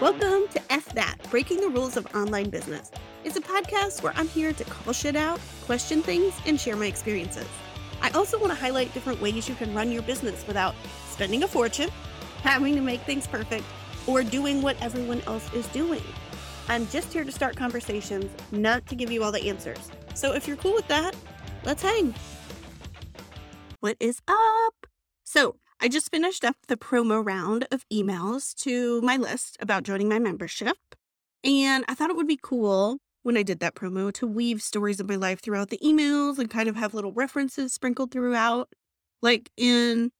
Welcome to F That Breaking the Rules of Online Business. It's a podcast where I'm here to call shit out, question things, and share my experiences. I also want to highlight different ways you can run your business without spending a fortune, having to make things perfect, or doing what everyone else is doing. I'm just here to start conversations, not to give you all the answers. So if you're cool with that, let's hang. What is up? So, I just finished up the promo round of emails to my list about joining my membership. And I thought it would be cool when I did that promo to weave stories of my life throughout the emails and kind of have little references sprinkled throughout. Like in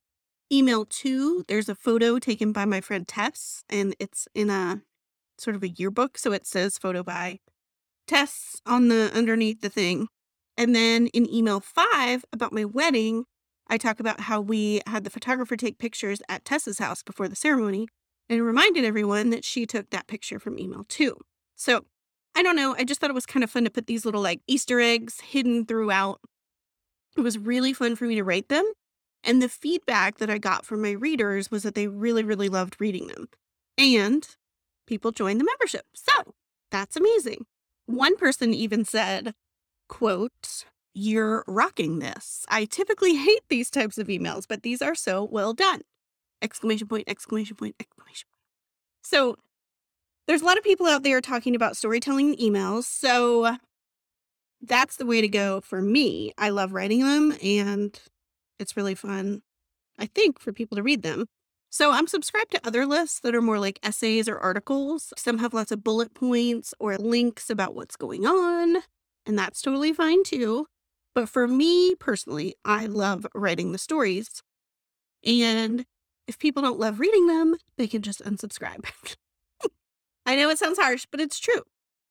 email two, there's a photo taken by my friend Tess, and it's in a sort of a yearbook. So it says photo by Tess on the underneath the thing. And then in email five about my wedding, I talk about how we had the photographer take pictures at Tess's house before the ceremony and reminded everyone that she took that picture from email two. So I don't know. I just thought it was kind of fun to put these little like Easter eggs hidden throughout. It was really fun for me to write them. And the feedback that I got from my readers was that they really, really loved reading them. And people joined the membership. So that's amazing. One person even said, quote, you're rocking this. I typically hate these types of emails, but these are so well done. Exclamation point, exclamation point, exclamation point. So there's a lot of people out there talking about storytelling emails. So that's the way to go for me. I love writing them and it's really fun, I think, for people to read them. So I'm subscribed to other lists that are more like essays or articles. Some have lots of bullet points or links about what's going on, and that's totally fine too. But for me personally, I love writing the stories. And if people don't love reading them, they can just unsubscribe. I know it sounds harsh, but it's true.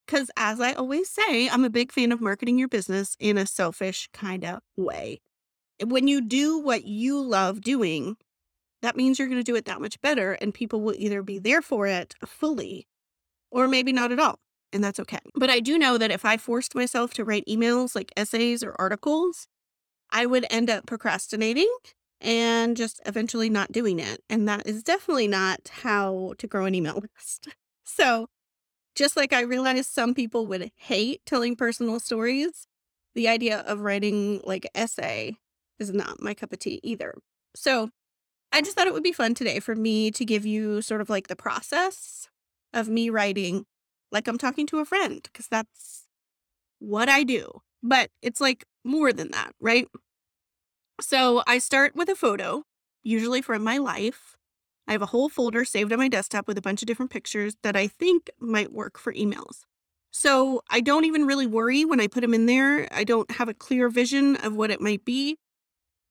Because as I always say, I'm a big fan of marketing your business in a selfish kind of way. When you do what you love doing, that means you're going to do it that much better, and people will either be there for it fully or maybe not at all and that's okay. But I do know that if I forced myself to write emails like essays or articles, I would end up procrastinating and just eventually not doing it. And that is definitely not how to grow an email list. So, just like I realized some people would hate telling personal stories, the idea of writing like essay is not my cup of tea either. So, I just thought it would be fun today for me to give you sort of like the process of me writing like I'm talking to a friend because that's what I do. But it's like more than that, right? So I start with a photo, usually from my life. I have a whole folder saved on my desktop with a bunch of different pictures that I think might work for emails. So I don't even really worry when I put them in there. I don't have a clear vision of what it might be,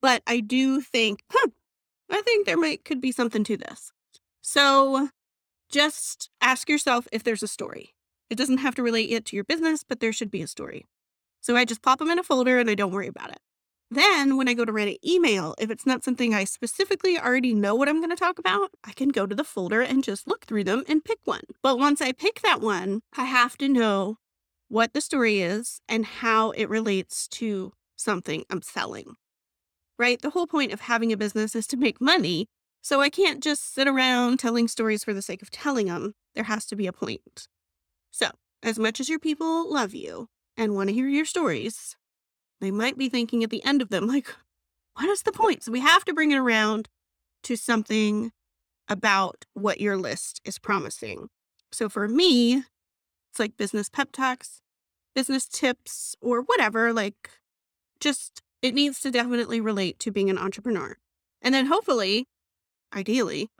but I do think, huh, I think there might could be something to this. So just ask yourself if there's a story. It doesn't have to relate it to your business, but there should be a story. So I just pop them in a folder and I don't worry about it. Then, when I go to write an email, if it's not something I specifically already know what I'm going to talk about, I can go to the folder and just look through them and pick one. But once I pick that one, I have to know what the story is and how it relates to something I'm selling. Right? The whole point of having a business is to make money. So I can't just sit around telling stories for the sake of telling them. There has to be a point. So, as much as your people love you and want to hear your stories, they might be thinking at the end of them, like, what is the point? So, we have to bring it around to something about what your list is promising. So, for me, it's like business pep talks, business tips, or whatever. Like, just it needs to definitely relate to being an entrepreneur. And then hopefully ideally,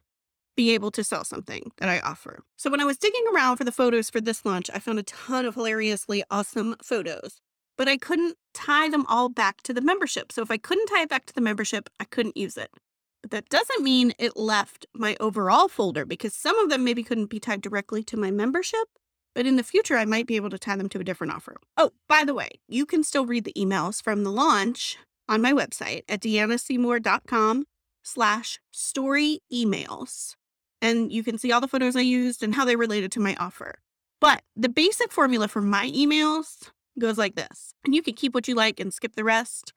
be able to sell something that I offer. So when I was digging around for the photos for this launch, I found a ton of hilariously awesome photos, but I couldn't tie them all back to the membership. So if I couldn't tie it back to the membership, I couldn't use it. But that doesn't mean it left my overall folder because some of them maybe couldn't be tied directly to my membership. But in the future, I might be able to tie them to a different offer. Oh, by the way, you can still read the emails from the launch on my website at deannaseymour.com slash story emails. And you can see all the photos I used and how they related to my offer. But the basic formula for my emails goes like this. And you can keep what you like and skip the rest.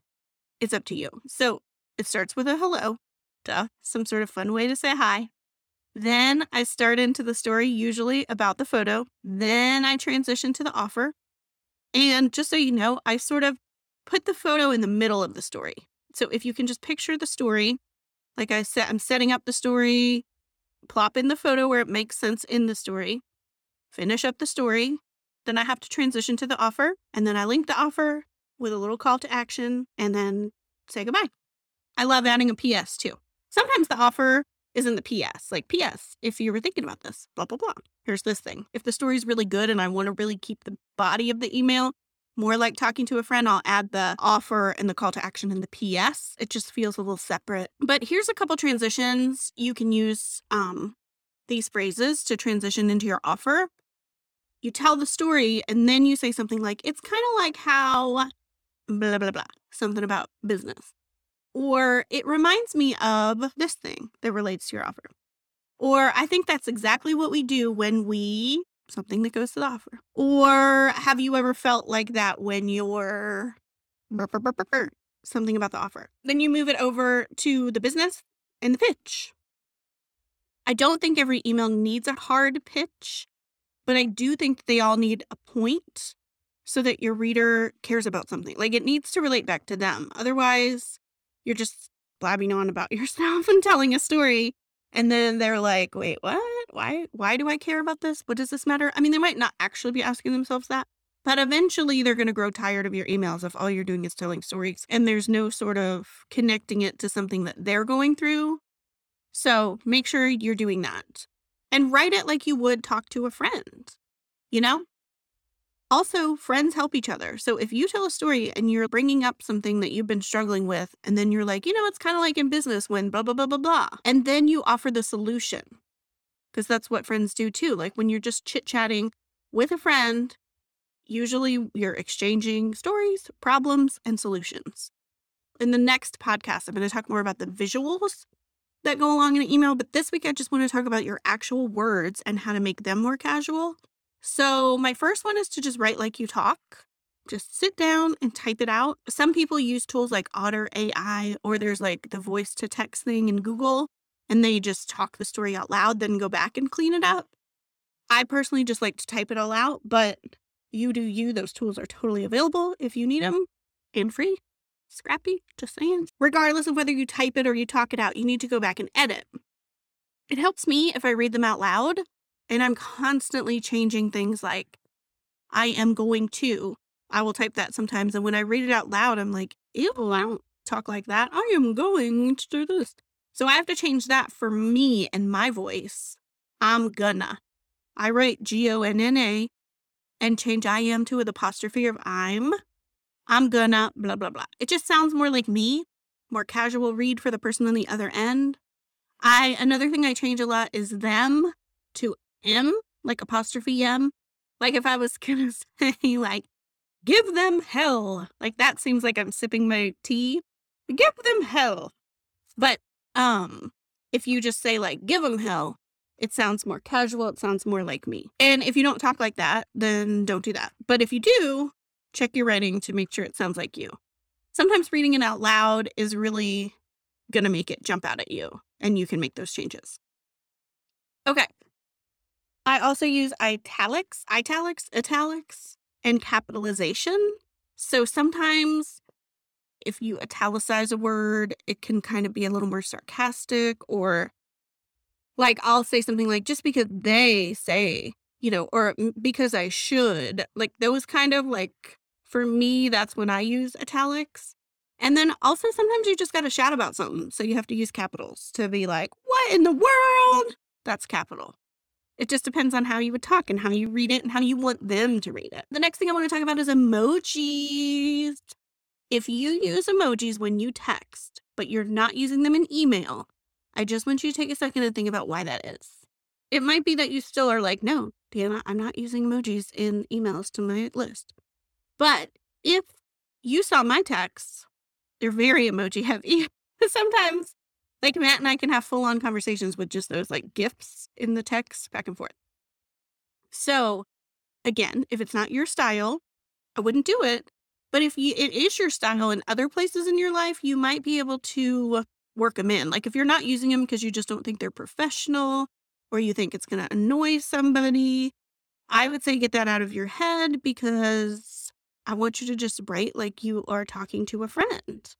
It's up to you. So it starts with a hello, duh, some sort of fun way to say hi. Then I start into the story, usually about the photo. Then I transition to the offer. And just so you know, I sort of put the photo in the middle of the story. So if you can just picture the story, like I said, I'm setting up the story, plop in the photo where it makes sense in the story, finish up the story. Then I have to transition to the offer. And then I link the offer with a little call to action and then say goodbye. I love adding a PS too. Sometimes the offer isn't the PS. Like, PS, if you were thinking about this, blah, blah, blah. Here's this thing. If the story's really good and I want to really keep the body of the email more like talking to a friend, I'll add the offer and the call to action in the PS. It just feels a little separate. But here's a couple transitions. You can use um, these phrases to transition into your offer. You tell the story and then you say something like, it's kind of like how blah, blah, blah, something about business. Or it reminds me of this thing that relates to your offer. Or I think that's exactly what we do when we, something that goes to the offer. Or have you ever felt like that when you're something about the offer? Then you move it over to the business and the pitch. I don't think every email needs a hard pitch, but I do think they all need a point so that your reader cares about something. Like it needs to relate back to them. Otherwise, you're just blabbing on about yourself and telling a story. And then they're like, wait, what? Why why do I care about this? What does this matter? I mean, they might not actually be asking themselves that, but eventually they're going to grow tired of your emails if all you're doing is telling stories and there's no sort of connecting it to something that they're going through. So make sure you're doing that and write it like you would talk to a friend. You know, also, friends help each other. So if you tell a story and you're bringing up something that you've been struggling with, and then you're like, you know, it's kind of like in business when blah, blah, blah, blah, blah. And then you offer the solution because that's what friends do too. Like when you're just chit chatting with a friend, usually you're exchanging stories, problems, and solutions. In the next podcast, I'm going to talk more about the visuals that go along in an email. But this week, I just want to talk about your actual words and how to make them more casual. So, my first one is to just write like you talk. Just sit down and type it out. Some people use tools like Otter AI, or there's like the voice to text thing in Google, and they just talk the story out loud, then go back and clean it up. I personally just like to type it all out, but you do you. Those tools are totally available if you need them and free. Scrappy, just saying. Regardless of whether you type it or you talk it out, you need to go back and edit. It helps me if I read them out loud and I'm constantly changing things like, I am going to. I will type that sometimes. And when I read it out loud, I'm like, ew, I don't talk like that. I am going to do this. So I have to change that for me and my voice. I'm gonna. I write G O N N A and change I am to an apostrophe of I'm. I'm gonna, blah, blah, blah. It just sounds more like me, more casual read for the person on the other end. I, another thing I change a lot is them to M, like apostrophe M. Like if I was gonna say like, give them hell. Like that seems like I'm sipping my tea. Give them hell. But um, if you just say like, give them hell, it sounds more casual. It sounds more like me. And if you don't talk like that, then don't do that. But if you do, check your writing to make sure it sounds like you. Sometimes reading it out loud is really going to make it jump out at you, and you can make those changes. Okay, I also use italics, italics, italics, and capitalization. So sometimes if you italicize a word, it can kind of be a little more sarcastic or like I'll say something like just because they say, you know, or because I should, like those kind of like for me that's when I use italics. And then also sometimes you just got to shout about something, so you have to use capitals to be like, "What in the world?" That's capital. It just depends on how you would talk and how you read it and how you want them to read it. The next thing I want to talk about is emojis. If you use emojis when you text, but you're not using them in email, I just want you to take a second and think about why that is. It might be that you still are like, no, Deanna, I'm not using emojis in emails to my list. But if you saw my texts, they're very emoji heavy. Sometimes like Matt and I can have full on conversations with just those like GIFs in the text back and forth. So, again, if it's not your style, I wouldn't do it. But if you, it is your style in other places in your life, you might be able to work them in. Like if you're not using them because you just don't think they're professional or you think it's going to annoy somebody, I would say get that out of your head because I want you to just write like you are talking to a friend.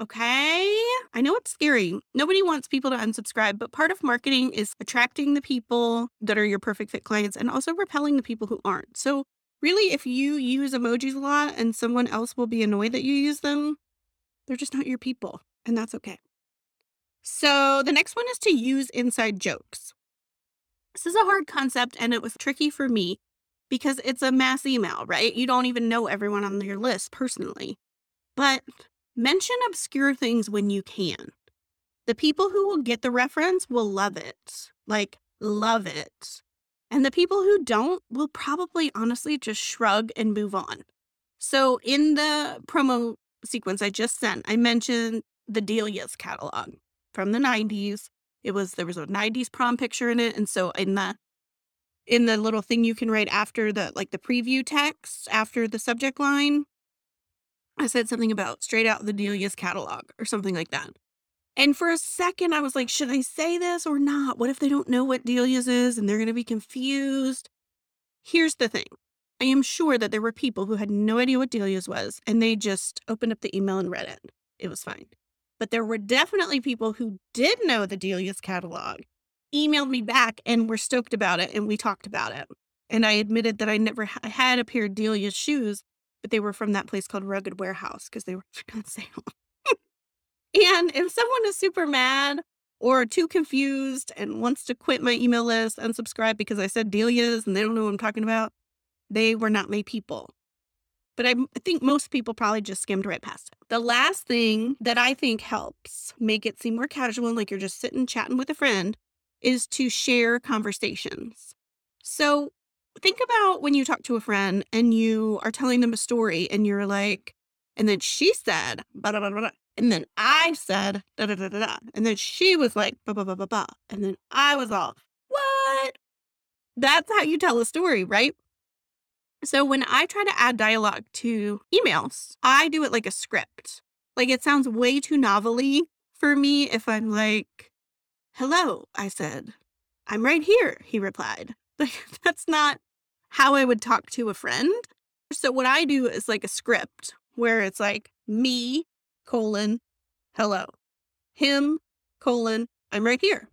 Okay. I know it's scary. Nobody wants people to unsubscribe, but part of marketing is attracting the people that are your perfect fit clients and also repelling the people who aren't. So, really, if you use emojis a lot and someone else will be annoyed that you use them, they're just not your people, and that's okay. So, the next one is to use inside jokes. This is a hard concept and it was tricky for me because it's a mass email, right? You don't even know everyone on your list personally. But Mention obscure things when you can. The people who will get the reference will love it. Like, love it. And the people who don't will probably honestly just shrug and move on. So, in the promo sequence I just sent, I mentioned the Delia's catalog from the 90s. It was there was a 90s prom picture in it. And so in the in the little thing you can write after the like the preview text after the subject line, I said something about straight out the Delia's catalog or something like that. And for a second, I was like, should I say this or not? What if they don't know what Delia's is and they're going to be confused? Here's the thing I am sure that there were people who had no idea what Delia's was and they just opened up the email and read it. It was fine. But there were definitely people who did know the Delia's catalog, emailed me back and were stoked about it and we talked about it. And I admitted that I never had a pair of Delia's shoes but they were from that place called Rugged Warehouse because they were on sale. and if someone is super mad or too confused and wants to quit my email list, unsubscribe because I said Delia's and they don't know what I'm talking about, they were not my people. But I think most people probably just skimmed right past it. The last thing that I think helps make it seem more casual like you're just sitting chatting with a friend is to share conversations. So think about when you talk to a friend and you are telling them a story and you're like, and then she said, and then I said, da, da, da, da, da. And then she was like, blah, blah, blah, blah, blah. And then I was all, what? That's how you tell a story, right? So when I try to add dialogue to emails, I do it like a script. Like it sounds way too novelly for me if I'm like, hello, I said. I'm right here, he replied. Like that's not how I would talk to a friend. So what I do is like a script where it's like me, colon, hello. Him, colon, I'm right here.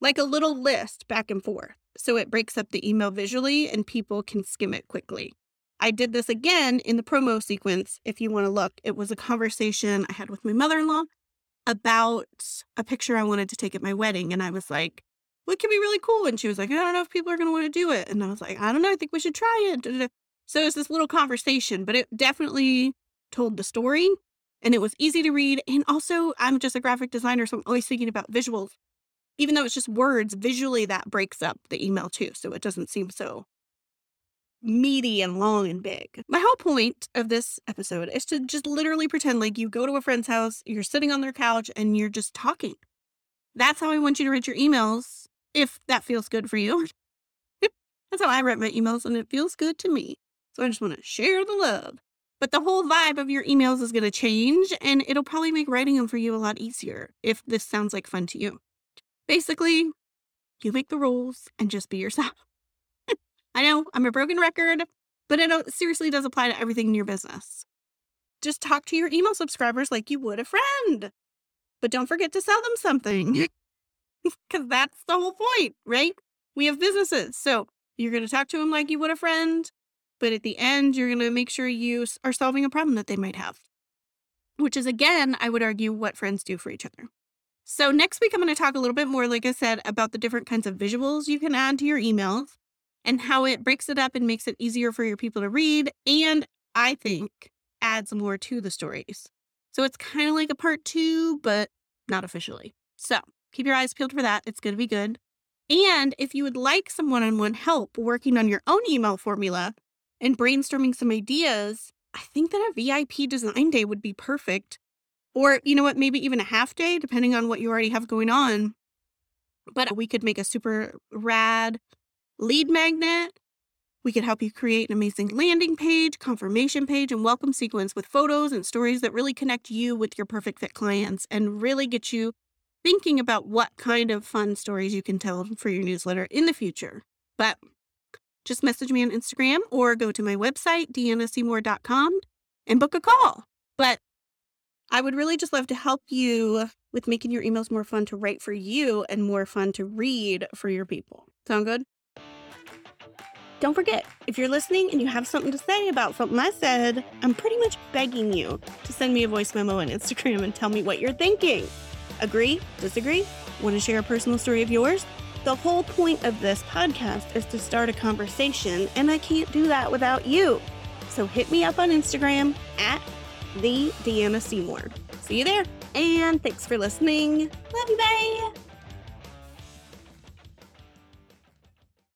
Like a little list back and forth. So it breaks up the email visually and people can skim it quickly. I did this again in the promo sequence. If you want to look, it was a conversation I had with my mother in law about a picture I wanted to take at my wedding. And I was like, what can be really cool? And she was like, I don't know if people are going to want to do it. And I was like, I don't know. I think we should try it. Uh, so it's this little conversation, but it definitely told the story and it was easy to read. And also, I'm just a graphic designer, so I'm always thinking about visuals. Even though it's just words, visually that breaks up the email too. So it doesn't seem so meaty and long and big. My whole point of this episode is to just literally pretend like you go to a friend's house, you're sitting on their couch, and you're just talking. That's how I want you to write your emails if that feels good for you. That's how I write my emails, and it feels good to me. So I just want to share the love. But the whole vibe of your emails is going to change, and it'll probably make writing them for you a lot easier if this sounds like fun to you. Basically, you make the rules and just be yourself. I know I'm a broken record, but it uh, seriously does apply to everything in your business. Just talk to your email subscribers like you would a friend. But don't forget to sell them something. because that's the whole point, right? We have businesses. So you're going to talk to them like you would a friend, but at the end, you're going to make sure you are solving a problem that they might have, which is, again, I would argue what friends do for each other. So next week, I'm going to talk a little bit more, like I said, about the different kinds of visuals you can add to your emails and how it breaks it up and makes it easier for your people to read. And I think adds more to the stories. So it's kind of like a part two, but not officially. So Keep your eyes peeled for that. It's going to be good. And if you would like some one on one help working on your own email formula and brainstorming some ideas, I think that a VIP design day would be perfect. Or, you know what, maybe even a half day, depending on what you already have going on. But we could make a super rad lead magnet. We could help you create an amazing landing page, confirmation page, and welcome sequence with photos and stories that really connect you with your perfect fit clients and really get you thinking about what kind of fun stories you can tell for your newsletter in the future. But just message me on Instagram or go to my website, deannaseymour.com, and book a call. But I would really just love to help you with making your emails more fun to write for you and more fun to read for your people. Sound good? Don't forget, if you're listening and you have something to say about something I said, I'm pretty much begging you to send me a voice memo on Instagram and tell me what you're thinking. Agree? Disagree? Want to share a personal story of yours? The whole point of this podcast is to start a conversation, and I can't do that without you. So hit me up on Instagram at the Deanna Seymour. See you there, and thanks for listening. Love you, bye.